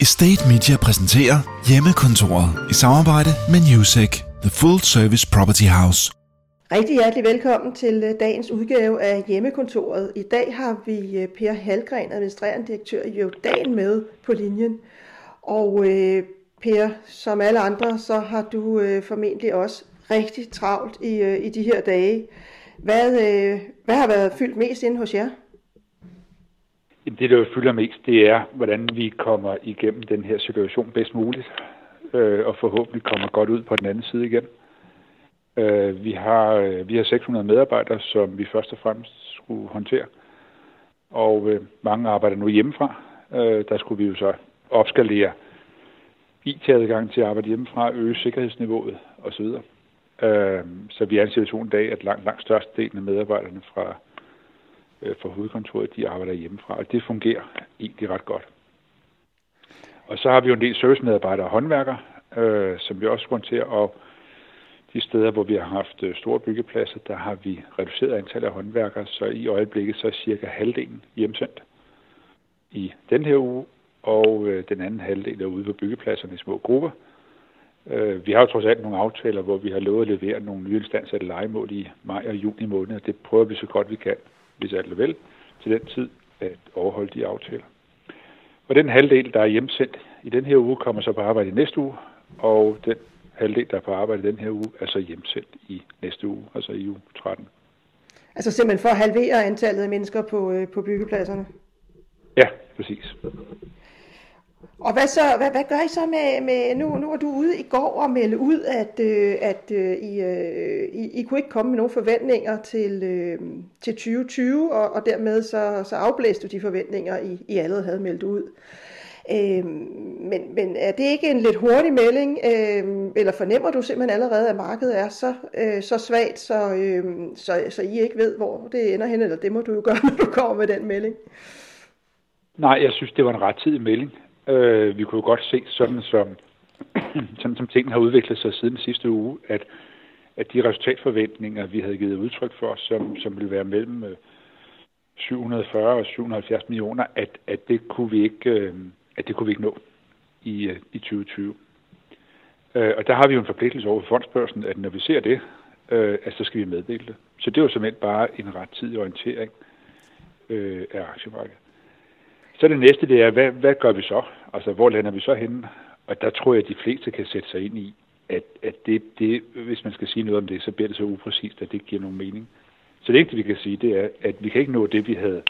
Estate Media præsenterer Hjemmekontoret i samarbejde med Newsec, The Full Service Property House. Rigtig hjertelig velkommen til øh, dagens udgave af Hjemmekontoret. I dag har vi øh, Per Halgren, administrerende direktør i Jordan, med på linjen. Og øh, Per, som alle andre, så har du øh, formentlig også rigtig travlt i, øh, i de her dage. Hvad, øh, hvad har været fyldt mest inde hos jer? Det, der fylder mest, det er, hvordan vi kommer igennem den her situation bedst muligt, øh, og forhåbentlig kommer godt ud på den anden side igen. Øh, vi, har, øh, vi har 600 medarbejdere, som vi først og fremmest skulle håndtere, og øh, mange arbejder nu hjemmefra. Øh, der skulle vi jo så opskalere IT-adgang til at arbejde hjemmefra, øge sikkerhedsniveauet osv. Øh, så vi er i en situation i dag, at langt, langt størstedelen af medarbejderne fra øh, for hovedkontoret, de arbejder hjemmefra, og det fungerer egentlig ret godt. Og så har vi jo en del servicemedarbejdere og håndværkere, øh, som vi også håndterer, og de steder, hvor vi har haft øh, store byggepladser, der har vi reduceret antallet af håndværkere, så i øjeblikket så er cirka halvdelen hjemsendt i den her uge, og øh, den anden halvdel er ude på byggepladserne i små grupper. Øh, vi har jo trods alt nogle aftaler, hvor vi har lovet at levere nogle nye instanssatte legemål i maj og juni måned, og det prøver vi så godt vi kan hvis alt er vel, til den tid at overholde de aftaler. Og den halvdel, der er hjemsendt i den her uge, kommer så på arbejde i næste uge, og den halvdel, der er på arbejde i den her uge, er så hjemsendt i næste uge, altså i uge 13. Altså simpelthen for at halvere antallet af mennesker på, øh, på byggepladserne? Ja, præcis. Og hvad, så, hvad, hvad gør I så med, med nu, nu var du ude i går og melde ud, at, øh, at øh, I, øh, I, I kunne ikke komme med nogen forventninger til, øh, til 2020, og, og dermed så, så afblæste du de forventninger, I, I allerede havde meldt ud. Øh, men, men er det ikke en lidt hurtig melding, øh, eller fornemmer du simpelthen allerede, at markedet er så, øh, så svagt, så, øh, så, så I ikke ved, hvor det ender hen, eller det må du jo gøre, når du kommer med den melding? Nej, jeg synes, det var en ret melding. Øh, vi kunne jo godt se, sådan som, sådan som tingene har udviklet sig siden sidste uge, at, at de resultatforventninger, vi havde givet udtryk for, som, som ville være mellem øh, 740 og 770 millioner, at, at, det kunne vi ikke, øh, at det kunne vi ikke nå i, øh, i 2020. Øh, og der har vi jo en forpligtelse over fondsbørsen, at når vi ser det, øh, at så skal vi meddele det. Så det er jo simpelthen bare en ret tidig orientering af aktiemarkedet. Så det næste, det er, hvad, hvad gør vi så? Altså, hvor lander vi så henne? Og der tror jeg, at de fleste kan sætte sig ind i, at, at det, det, hvis man skal sige noget om det, så bliver det så upræcist, at det giver nogen mening. Så det eneste, vi kan sige, det er, at vi kan ikke nå det, vi havde,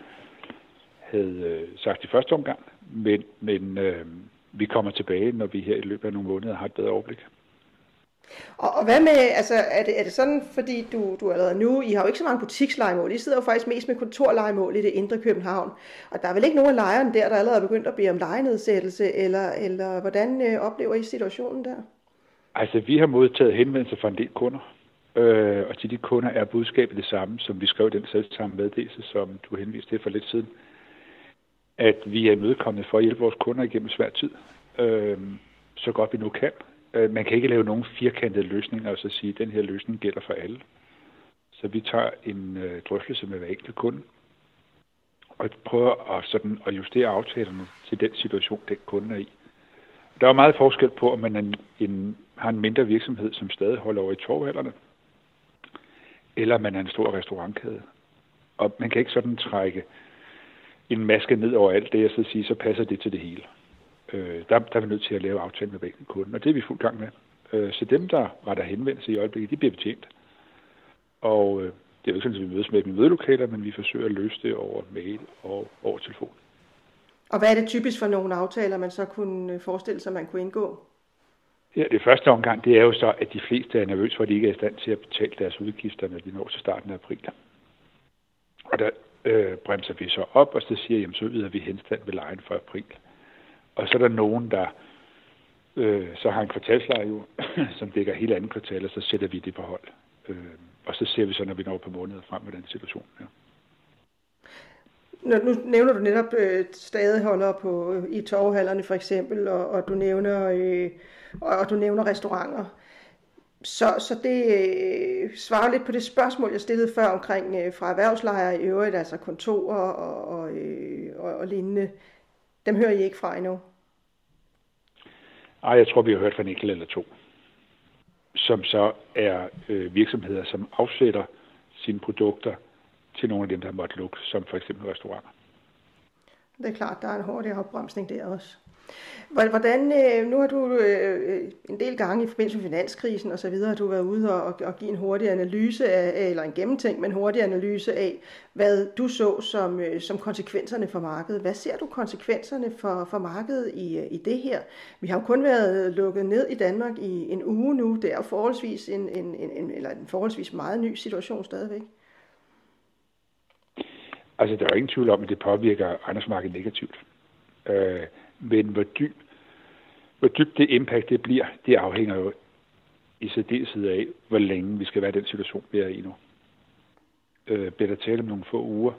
havde øh, sagt i første omgang, men, men øh, vi kommer tilbage, når vi her i løbet af nogle måneder har et bedre overblik. Og, og hvad med, altså er det, er det sådan, fordi du, du allerede nu, I har jo ikke så mange butikslejemål, I sidder jo faktisk mest med kontorlejemål i det indre København, og der er vel ikke nogen af lejerne der, der allerede er begyndt at bede om lejenedsættelse, eller, eller hvordan øh, oplever I situationen der? Altså, vi har modtaget henvendelser fra en del kunder, øh, og til de kunder er budskabet det samme, som vi skrev den selv samme meddelelse, som du henviste til for lidt siden, at vi er imødekommet for at hjælpe vores kunder igennem svær tid, øh, så godt vi nu kan. Øh, man kan ikke lave nogen firkantede løsninger og så sige, at den her løsning gælder for alle. Så vi tager en øh, drøftelse med hver enkelt kunde, og prøver at, sådan, at justere aftalerne til den situation, den kunde er i. Der er meget forskel på, om man en, en, har en mindre virksomhed, som stadig holder over i torvhalderne, eller man er en stor restaurantkæde. Og man kan ikke sådan trække en maske ned over alt det, jeg så sige, så passer det til det hele øh, der, der er vi nødt til at lave aftale med begge kunden, og det er vi fuld gang med. Øh, så dem, der retter henvendelse i øjeblikket, de bliver betjent. Og øh, det er jo ikke sådan, at vi mødes med dem i mødelokaler, men vi forsøger at løse det over mail og over telefon. Og hvad er det typisk for nogle aftaler, man så kunne øh, forestille sig, man kunne indgå? Ja, det første omgang, det er jo så, at de fleste er nervøse for, at de ikke er i stand til at betale deres udgifter, når de når til starten af april. Og der øh, bremser vi så op, og så siger, jamen så videre vi henstand ved lejen for april. Og så er der nogen, der øh, så har en kvartalsleje jo, som dækker hele andet kvartal, og så sætter vi det på hold. Øh, og så ser vi så, når vi når på måneder frem med den situation. Ja. Når, nu nævner du netop øh, stadigholder på, øh, i torvhallerne for eksempel, og, og, du nævner, øh, og, og du nævner restauranter. Så, så det øh, svarer lidt på det spørgsmål, jeg stillede før omkring øh, fra erhvervslejre i øvrigt, altså kontorer og, og, øh, og, og lignende. Dem hører I ikke fra endnu? Ej, jeg tror, vi har hørt fra en enkelt eller to, som så er øh, virksomheder, som afsætter sine produkter til nogle af dem, der har måttet lukke, som for eksempel restauranter. Det er klart, der er en hurtig opbremsning der også. Hvordan, øh, nu har du øh, øh, en del gange i forbindelse med finanskrisen og så videre, har du været ude og, og give en hurtig analyse af, eller en gennemtænkt, men hurtig analyse af, hvad du så som, som konsekvenserne for markedet. Hvad ser du konsekvenserne for, for markedet i, i det her? Vi har jo kun været lukket ned i Danmark i en uge nu. Det er jo forholdsvis en, en, en, eller en forholdsvis meget ny situation stadigvæk. Altså, der er ingen tvivl om, at det påvirker ejendomsmarkedet negativt. Øh, men hvor dyb, hvor dybt det impact det bliver, det afhænger jo i særdeleshed af, hvor længe vi skal være i den situation, vi er i nu. Øh, bliver der tale om nogle få uger,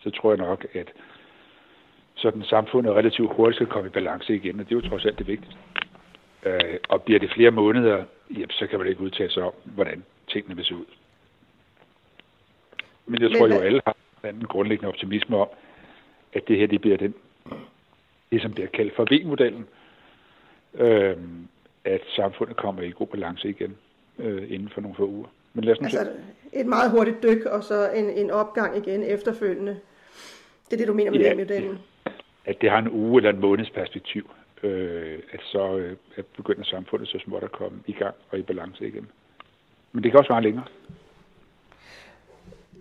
så tror jeg nok, at sådan samfundet relativt hurtigt skal komme i balance igen, og det er jo trods alt det vigtigste. Øh, og bliver det flere måneder, jamen, så kan man ikke udtale sig om, hvordan tingene vil se ud. Men jeg tror Men, jo, alle har en grundlæggende optimisme om, at det her det bliver den det, som bliver kaldt for V-modellen, øh, at samfundet kommer i god balance igen øh, inden for nogle få uger. Men lad os nu altså se. et meget hurtigt dyk, og så en, en opgang igen efterfølgende. Det er det, du mener med ja, V-modellen? At det har en uge eller en måneds perspektiv, øh, at så øh, at begynder samfundet så småt at komme i gang og i balance igen. Men det kan også være længere.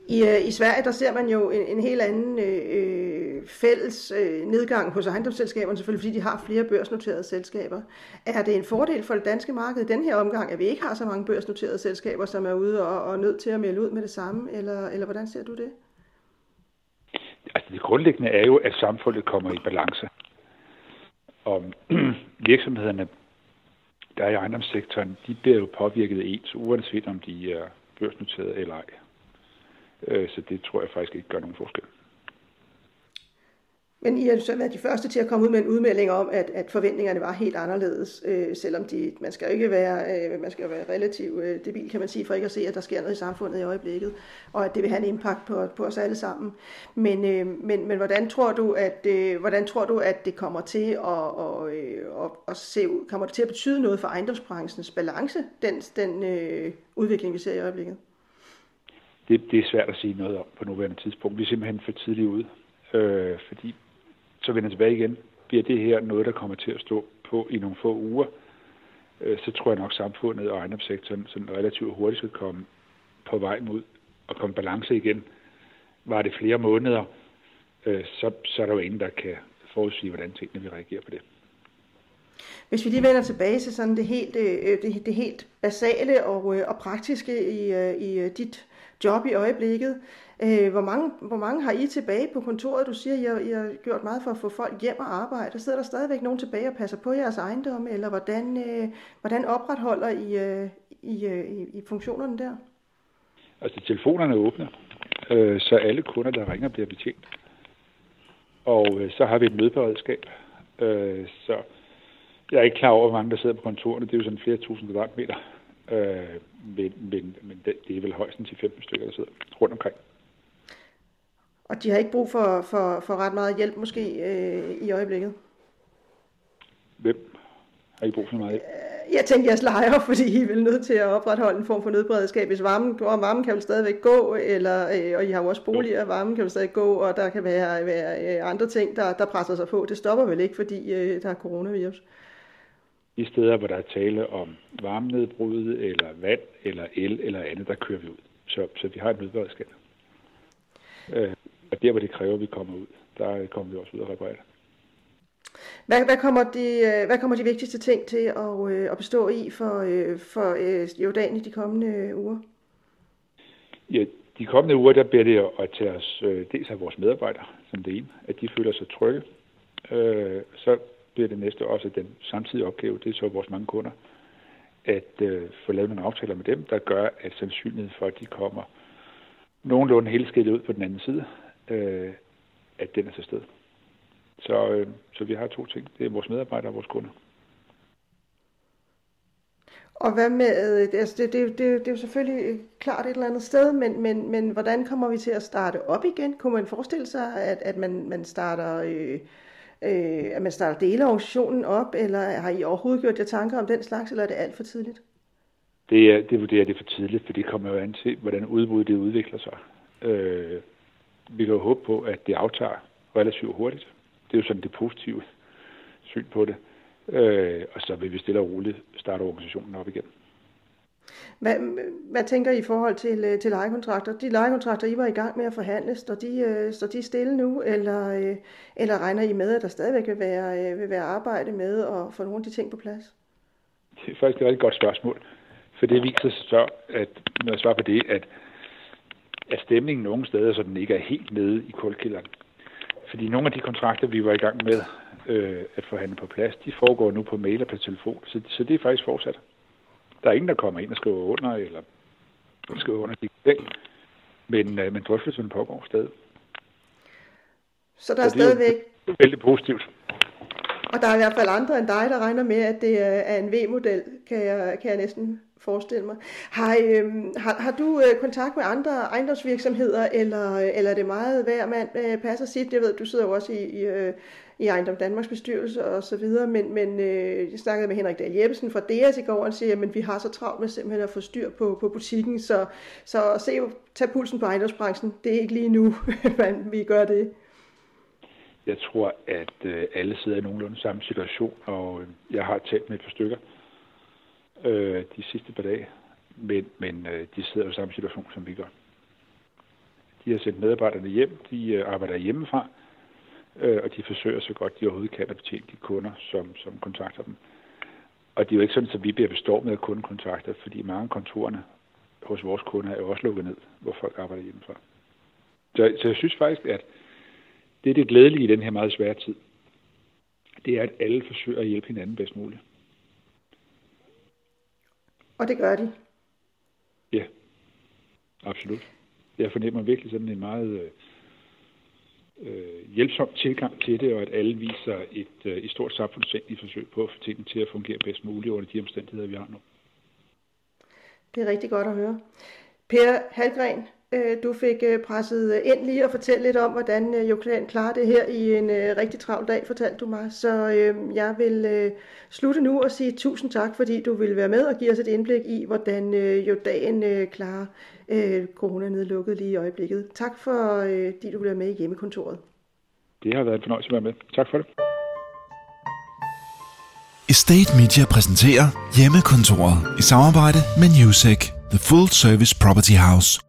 I, øh, I Sverige der ser man jo en, en helt anden øh, øh, fælles øh, nedgang hos ejendomsselskaberne, selvfølgelig fordi de har flere børsnoterede selskaber. Er det en fordel for det danske marked i den her omgang, at vi ikke har så mange børsnoterede selskaber, som er ude og, og nødt til at melde ud med det samme, eller, eller hvordan ser du det? Altså det grundlæggende er jo, at samfundet kommer i balance. Og virksomhederne, der er i ejendomssektoren, de bliver jo påvirket ens, uanset om de er børsnoteret eller ej. Øh, så det tror jeg faktisk ikke gør nogen forskel. Men I har så været de første til at komme ud med en udmelding om, at, at forventningerne var helt anderledes, øh, selvom de, man skal jo ikke være, øh, man skal jo være relativt øh, debil, kan man sige, for ikke at se, at der sker noget i samfundet i øjeblikket, og at det vil have en impact på, på os alle sammen. Men, øh, men, men hvordan tror du, at øh, hvordan tror du, at det kommer til at, og, øh, og, og se ud, kommer det til at betyde noget for ejendomsbranchens balance, den, den øh, udvikling, vi ser i øjeblikket? Det, det er svært at sige noget om på nuværende tidspunkt. Vi er simpelthen for tidligt ude, øh, fordi så vender tilbage igen. Bliver det her noget, der kommer til at stå på i nogle få uger, øh, så tror jeg nok, samfundet og ejendomssektoren sådan relativt hurtigt skal komme på vej mod og komme balance igen. Var det flere måneder, øh, så, så er der jo ingen, der kan forudsige, hvordan tingene vil reagere på det. Hvis vi lige vender tilbage til sådan det helt, øh, det, det helt basale og, øh, og praktiske i, øh, i dit job i øjeblikket. Øh, hvor, mange, hvor mange har I tilbage på kontoret? Du siger, at I har, I har gjort meget for at få folk hjem og arbejde. Sidder der stadigvæk nogen tilbage og passer på jeres ejendom, eller hvordan, øh, hvordan opretholder I, øh, I, øh, i, i funktionerne der? Altså, telefonerne er åbne, øh, så alle kunder, der ringer, bliver betjent. Og øh, så har vi et mødeberedskab. Øh, så jeg er ikke klar over, hvor mange der sidder på kontorerne. Det er jo sådan flere tusind kvadratmeter. Øh, men, men, men det, det er vel højst til 15 stykker, der sidder rundt omkring. Og de har ikke brug for, for, for ret meget hjælp måske øh, i øjeblikket? Hvem har I brug for meget hjælp? Øh, jeg tænker jeres lejre, fordi I er vel nødt til at opretholde en form for nødberedskab. Hvis varmen, og varmen kan vel stadigvæk gå, eller, øh, og I har jo også boliger, varmen kan vel stadig gå, og der kan være, være øh, andre ting, der, der presser sig på. Det stopper vel ikke, fordi øh, der er coronavirus? De steder, hvor der er tale om varmenedbrud, eller vand, eller el, eller andet, der kører vi ud. Så, så vi har et nødberedskab. Øh, og der, hvor det kræver, at vi kommer ud, der kommer vi også ud og reparere. Hvad, hvad, kommer de, øh, hvad kommer de vigtigste ting til at, øh, at bestå i for, øh, for Jordan i de kommende uger? Ja, de kommende uger, der bliver det at tage os dels af vores medarbejdere, som det ene, at de føler sig trygge. Så bliver det næste også den samtidige opgave, det er så vores mange kunder, at øh, få lavet nogle aftaler med dem, der gør, at sandsynligheden for, at de kommer nogenlunde helt skidt ud på den anden side, øh, at den er til sted. Så, øh, så vi har to ting. Det er vores medarbejdere og vores kunder. Og hvad med, øh, altså det, det, det, det er jo selvfølgelig klart et eller andet sted, men, men, men hvordan kommer vi til at starte op igen? Kunne man forestille sig, at, at man, man starter øh, øh, at man starter dele af organisationen op, eller har I overhovedet gjort jer tanker om den slags, eller er det alt for tidligt? Det, er, det vurderer det for tidligt, for det kommer jo an til, hvordan udbuddet det udvikler sig. Øh, vi kan jo håbe på, at det aftager relativt hurtigt. Det er jo sådan det positive syn på det. Øh, og så vil vi stille og roligt starte organisationen op igen. Hvad, hvad tænker I i forhold til, øh, til lejekontrakter? De lejekontrakter, I var i gang med at forhandle, står de, øh, står de stille nu, eller, øh, eller regner I med, at der stadigvæk vil være, vil være arbejde med at få nogle af de ting på plads? Det er faktisk et rigtig godt spørgsmål, for det viser sig så, at når jeg svarer på det, at, at stemningen nogle steder, så den ikke er helt nede i kulkælderen. Fordi nogle af de kontrakter, vi var i gang med øh, at forhandle på plads, de foregår nu på mail og på telefon, så, så det er faktisk fortsat. Der er ingen, der kommer ind og skriver under, eller skriver under ting. Men, øh, men drøftelserne pågår stadig. Så der er, så er stadigvæk... Det er vældig positivt. Og der er i hvert fald andre end dig, der regner med, at det er en V-model, kan jeg, kan jeg næsten forestille mig. Har, øh, har, har du øh, kontakt med andre ejendomsvirksomheder, eller, eller er det meget hver mand øh, passer sit? Jeg ved, du sidder jo også i, i, øh, i Ejendom Danmarks bestyrelse og så videre, men, men øh, jeg snakkede med Henrik Dahl Jeppesen fra DS i går, og han siger, at vi har så travlt med simpelthen at få styr på, på butikken, så, så se, tage pulsen på ejendomsbranchen, det er ikke lige nu, man vi gør det. Jeg tror, at øh, alle sidder i nogenlunde samme situation, og øh, jeg har talt med et par stykker øh, de sidste par dage, men, men øh, de sidder i samme situation, som vi gør. De har sendt medarbejderne hjem, de øh, arbejder hjemmefra, øh, og de forsøger så godt de overhovedet kan at betjene de kunder, som, som kontakter dem. Og det er jo ikke sådan, at vi bliver bestormet af kundekontakter, fordi mange af kontorerne hos vores kunder er jo også lukket ned, hvor folk arbejder hjemmefra. Så, så jeg synes faktisk, at det er det glædelige i den her meget svære tid. Det er, at alle forsøger at hjælpe hinanden bedst muligt. Og det gør de? Ja, absolut. Jeg fornemmer virkelig sådan en meget øh, øh, hjælpsom tilgang til det, og at alle viser et, øh, et stort samfundssind forsøg på at få tingene til at fungere bedst muligt under de omstændigheder, vi har nu. Det er rigtig godt at høre. Per Halgren, du fik øh, presset ind lige og fortælle lidt om, hvordan øh, Joklan klarer det her i en rigtig travl dag, fortalte du mig. Så jeg vil slutte nu og sige tusind tak, fordi du vil være med og give os et indblik i, hvordan jo dagen klarer coronanedlukket lige i øjeblikket. Tak for, fordi du vil være med i hjemmekontoret. Det har været en fornøjelse at være med. Tak for det. Estate Media præsenterer Hjemmekontoret i samarbejde med Newsec, The Full Service Property House.